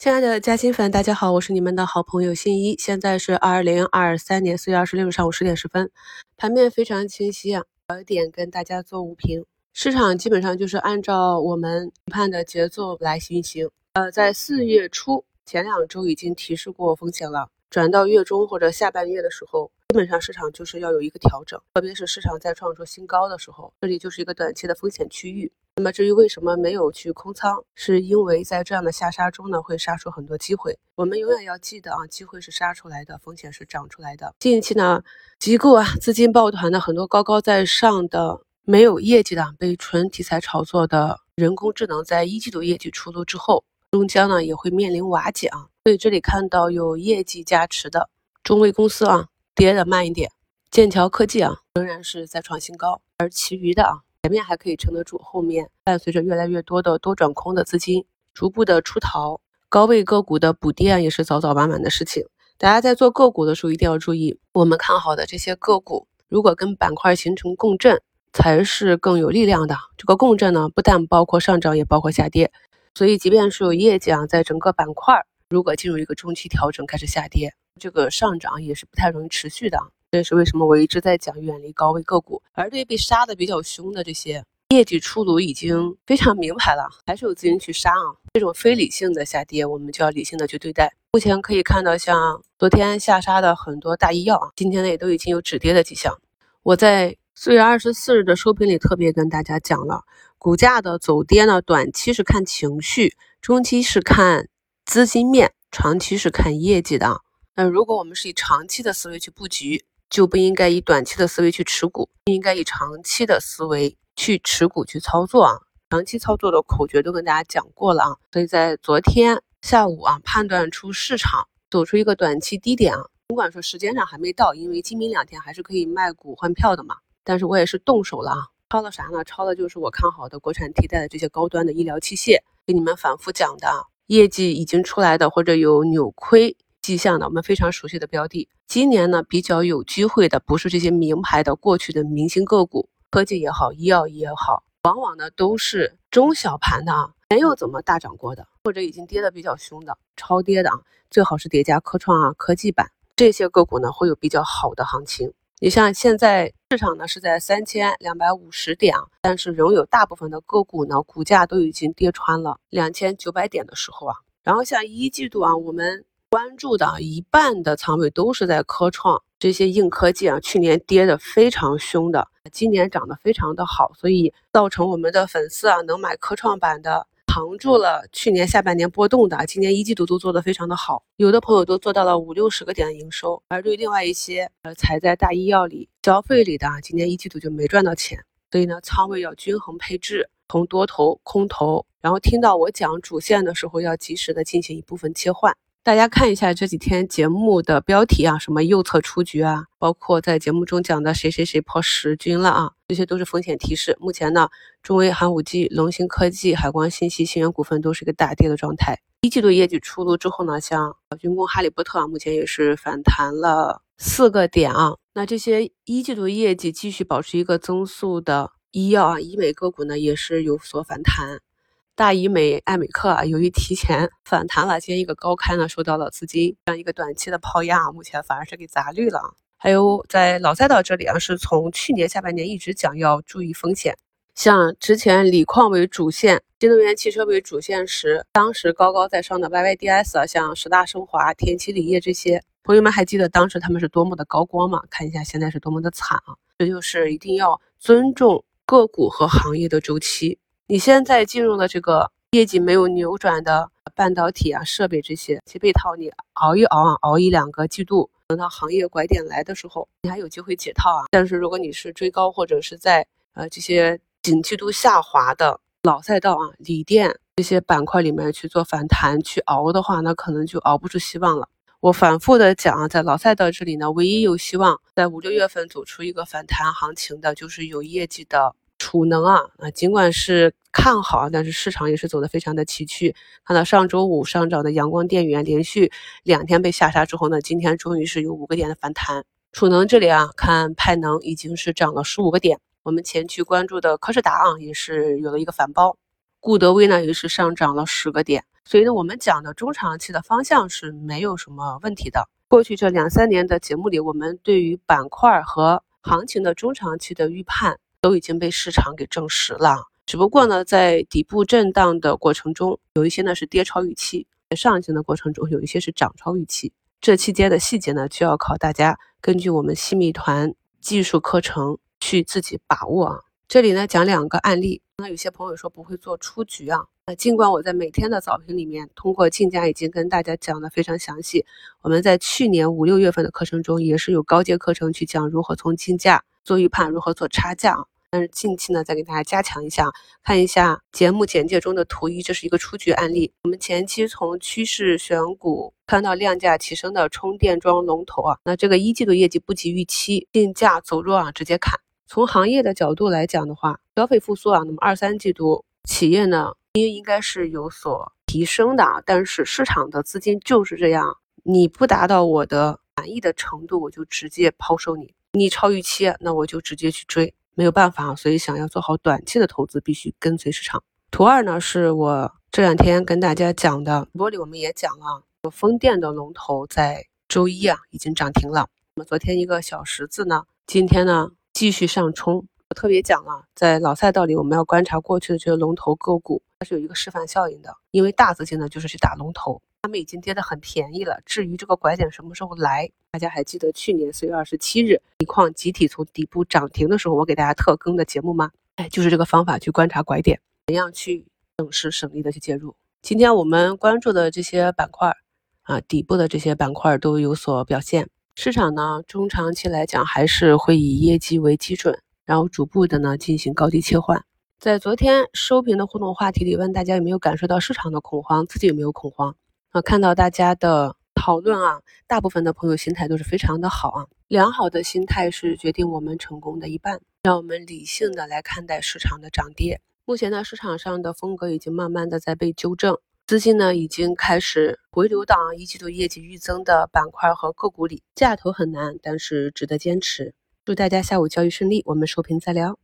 亲爱的嘉兴粉，大家好，我是你们的好朋友新一。现在是二零二三年四月二十六日上午十点十分，盘面非常清晰啊，早点跟大家做午评。市场基本上就是按照我们判的节奏来运行。呃，在四月初前两周已经提示过风险了，转到月中或者下半月的时候，基本上市场就是要有一个调整，特别是市场在创出新高的时候，这里就是一个短期的风险区域。那么至于为什么没有去空仓，是因为在这样的下杀中呢，会杀出很多机会。我们永远要记得啊，机会是杀出来的，风险是涨出来的。近期呢，机构啊，资金抱团的很多高高在上的。没有业绩的被纯题材炒作的人工智能，在一季度业绩出炉之后，终将呢也会面临瓦解啊。所以这里看到有业绩加持的中微公司啊，跌的慢一点；剑桥科技啊，仍然是在创新高。而其余的啊，前面还可以撑得住，后面伴随着越来越多的多转空的资金逐步的出逃，高位个股的补跌，也是早早晚晚的事情。大家在做个股的时候一定要注意，我们看好的这些个股，如果跟板块形成共振。才是更有力量的。这个共振呢，不但包括上涨，也包括下跌。所以，即便是有业绩啊，在整个板块如果进入一个中期调整，开始下跌，这个上涨也是不太容易持续的。这也是为什么我一直在讲远离高位个股。而对于被杀的比较凶的这些业绩出炉已经非常明牌了，还是有资金去杀啊。这种非理性的下跌，我们就要理性的去对待。目前可以看到，像昨天下杀的很多大医药啊，今天呢也都已经有止跌的迹象。我在。四月二十四日的收评里特别跟大家讲了，股价的走跌呢，短期是看情绪，中期是看资金面，长期是看业绩的。那如果我们是以长期的思维去布局，就不应该以短期的思维去持股，应该以长期的思维去持股去操作啊。长期操作的口诀都跟大家讲过了啊。所以在昨天下午啊，判断出市场走出一个短期低点啊，尽管说时间上还没到，因为今明两天还是可以卖股换票的嘛。但是我也是动手了啊，抄了啥呢？抄的就是我看好的国产替代的这些高端的医疗器械，给你们反复讲的，业绩已经出来的或者有扭亏迹象的，我们非常熟悉的标的。今年呢比较有机会的，不是这些名牌的过去的明星个股，科技也好，医药也好，往往呢都是中小盘的啊，没有怎么大涨过的，或者已经跌的比较凶的，超跌的啊，最好是叠加科创啊、科技板这些个股呢，会有比较好的行情。你像现在市场呢是在三千两百五十点啊，但是仍有大部分的个股呢股价都已经跌穿了两千九百点的时候啊。然后像一季度啊，我们关注的一半的仓位都是在科创这些硬科技啊，去年跌的非常凶的，今年涨得非常的好，所以造成我们的粉丝啊能买科创板的。扛住了去年下半年波动的，今年一季度都做得非常的好，有的朋友都做到了五六十个点的营收，而对另外一些呃踩在大医药里、消费里的啊，今年一季度就没赚到钱，所以呢，仓位要均衡配置，从多头、空头，然后听到我讲主线的时候，要及时的进行一部分切换。大家看一下这几天节目的标题啊，什么右侧出局啊，包括在节目中讲的谁谁谁破十均了啊，这些都是风险提示。目前呢，中微寒武纪、龙芯科技、海光信息、信源股份都是一个大跌的状态。一季度业绩出炉之后呢，像军工、哈利波特啊，目前也是反弹了四个点啊。那这些一季度业绩继续保持一个增速的医药啊、医美个股呢，也是有所反弹。大医美、爱美克啊，由于提前反弹了，今天一个高开呢，受到了资金这样一个短期的抛压啊，目前反而是给砸绿了。还有在老赛道这里啊，是从去年下半年一直讲要注意风险，像之前锂矿为主线、新能源汽车为主线时，当时高高在上的 YYDS 啊，像十大升华、天齐锂业这些，朋友们还记得当时他们是多么的高光吗？看一下现在是多么的惨啊！这就是一定要尊重个股和行业的周期。你现在进入了这个业绩没有扭转的半导体啊、设备这些，其被套你熬一熬啊，熬一两个季度，等到行业拐点来的时候，你还有机会解套啊。但是如果你是追高或者是在呃这些景气度下滑的老赛道啊、锂电这些板块里面去做反弹去熬的话，那可能就熬不出希望了。我反复的讲啊，在老赛道这里呢，唯一有希望在五六月份走出一个反弹行情的，就是有业绩的。储能啊啊，尽管是看好，但是市场也是走得非常的崎岖。看到上周五上涨的阳光电源，连续两天被下杀之后呢，今天终于是有五个点的反弹。储能这里啊，看派能已经是涨了十五个点。我们前期关注的科士达啊，也是有了一个反包。固德威呢也是上涨了十个点。所以呢，我们讲的中长期的方向是没有什么问题的。过去这两三年的节目里，我们对于板块和行情的中长期的预判都已经被市场给证实了。只不过呢，在底部震荡的过程中，有一些呢是跌超预期；在上行的过程中，有一些是涨超预期。这期间的细节呢，就要靠大家根据我们新密团技术课程去自己把握啊。这里呢讲两个案例。那有些朋友说不会做出局啊，那尽管我在每天的早评里面通过竞价已经跟大家讲的非常详细，我们在去年五六月份的课程中也是有高阶课程去讲如何从竞价做预判，如何做差价。但是近期呢，再给大家加强一下，看一下节目简介中的图一，这是一个出局案例。我们前期从趋势选股看到量价齐升的充电桩龙头啊，那这个一季度业绩不及预期，竞价走弱啊，直接砍。从行业的角度来讲的话，消费复苏啊，那么二三季度企业呢，应应该是有所提升的啊，但是市场的资金就是这样，你不达到我的满意的程度，我就直接抛售你；你超预期，那我就直接去追。没有办法，所以想要做好短期的投资，必须跟随市场。图二呢，是我这两天跟大家讲的，玻璃我们也讲了，风电的龙头在周一啊已经涨停了。那么昨天一个小十字呢，今天呢继续上冲。我特别讲了，在老赛道里，我们要观察过去的这些龙头个股，它是有一个示范效应的。因为大资金呢就是去打龙头，他们已经跌得很便宜了。至于这个拐点什么时候来，大家还记得去年四月二十七日锂矿集体从底部涨停的时候，我给大家特更的节目吗？哎，就是这个方法去观察拐点，怎样去省时省力的去介入。今天我们关注的这些板块啊，底部的这些板块都有所表现。市场呢，中长期来讲还是会以业绩为基准。然后逐步的呢进行高低切换。在昨天收评的互动话题里，问大家有没有感受到市场的恐慌，自己有没有恐慌？啊，看到大家的讨论啊，大部分的朋友心态都是非常的好啊。良好的心态是决定我们成功的一半。让我们理性的来看待市场的涨跌。目前呢，市场上的风格已经慢慢的在被纠正，资金呢已经开始回流到一季度业绩预增的板块和个股里。价投很难，但是值得坚持。祝大家下午交易顺利，我们收评再聊。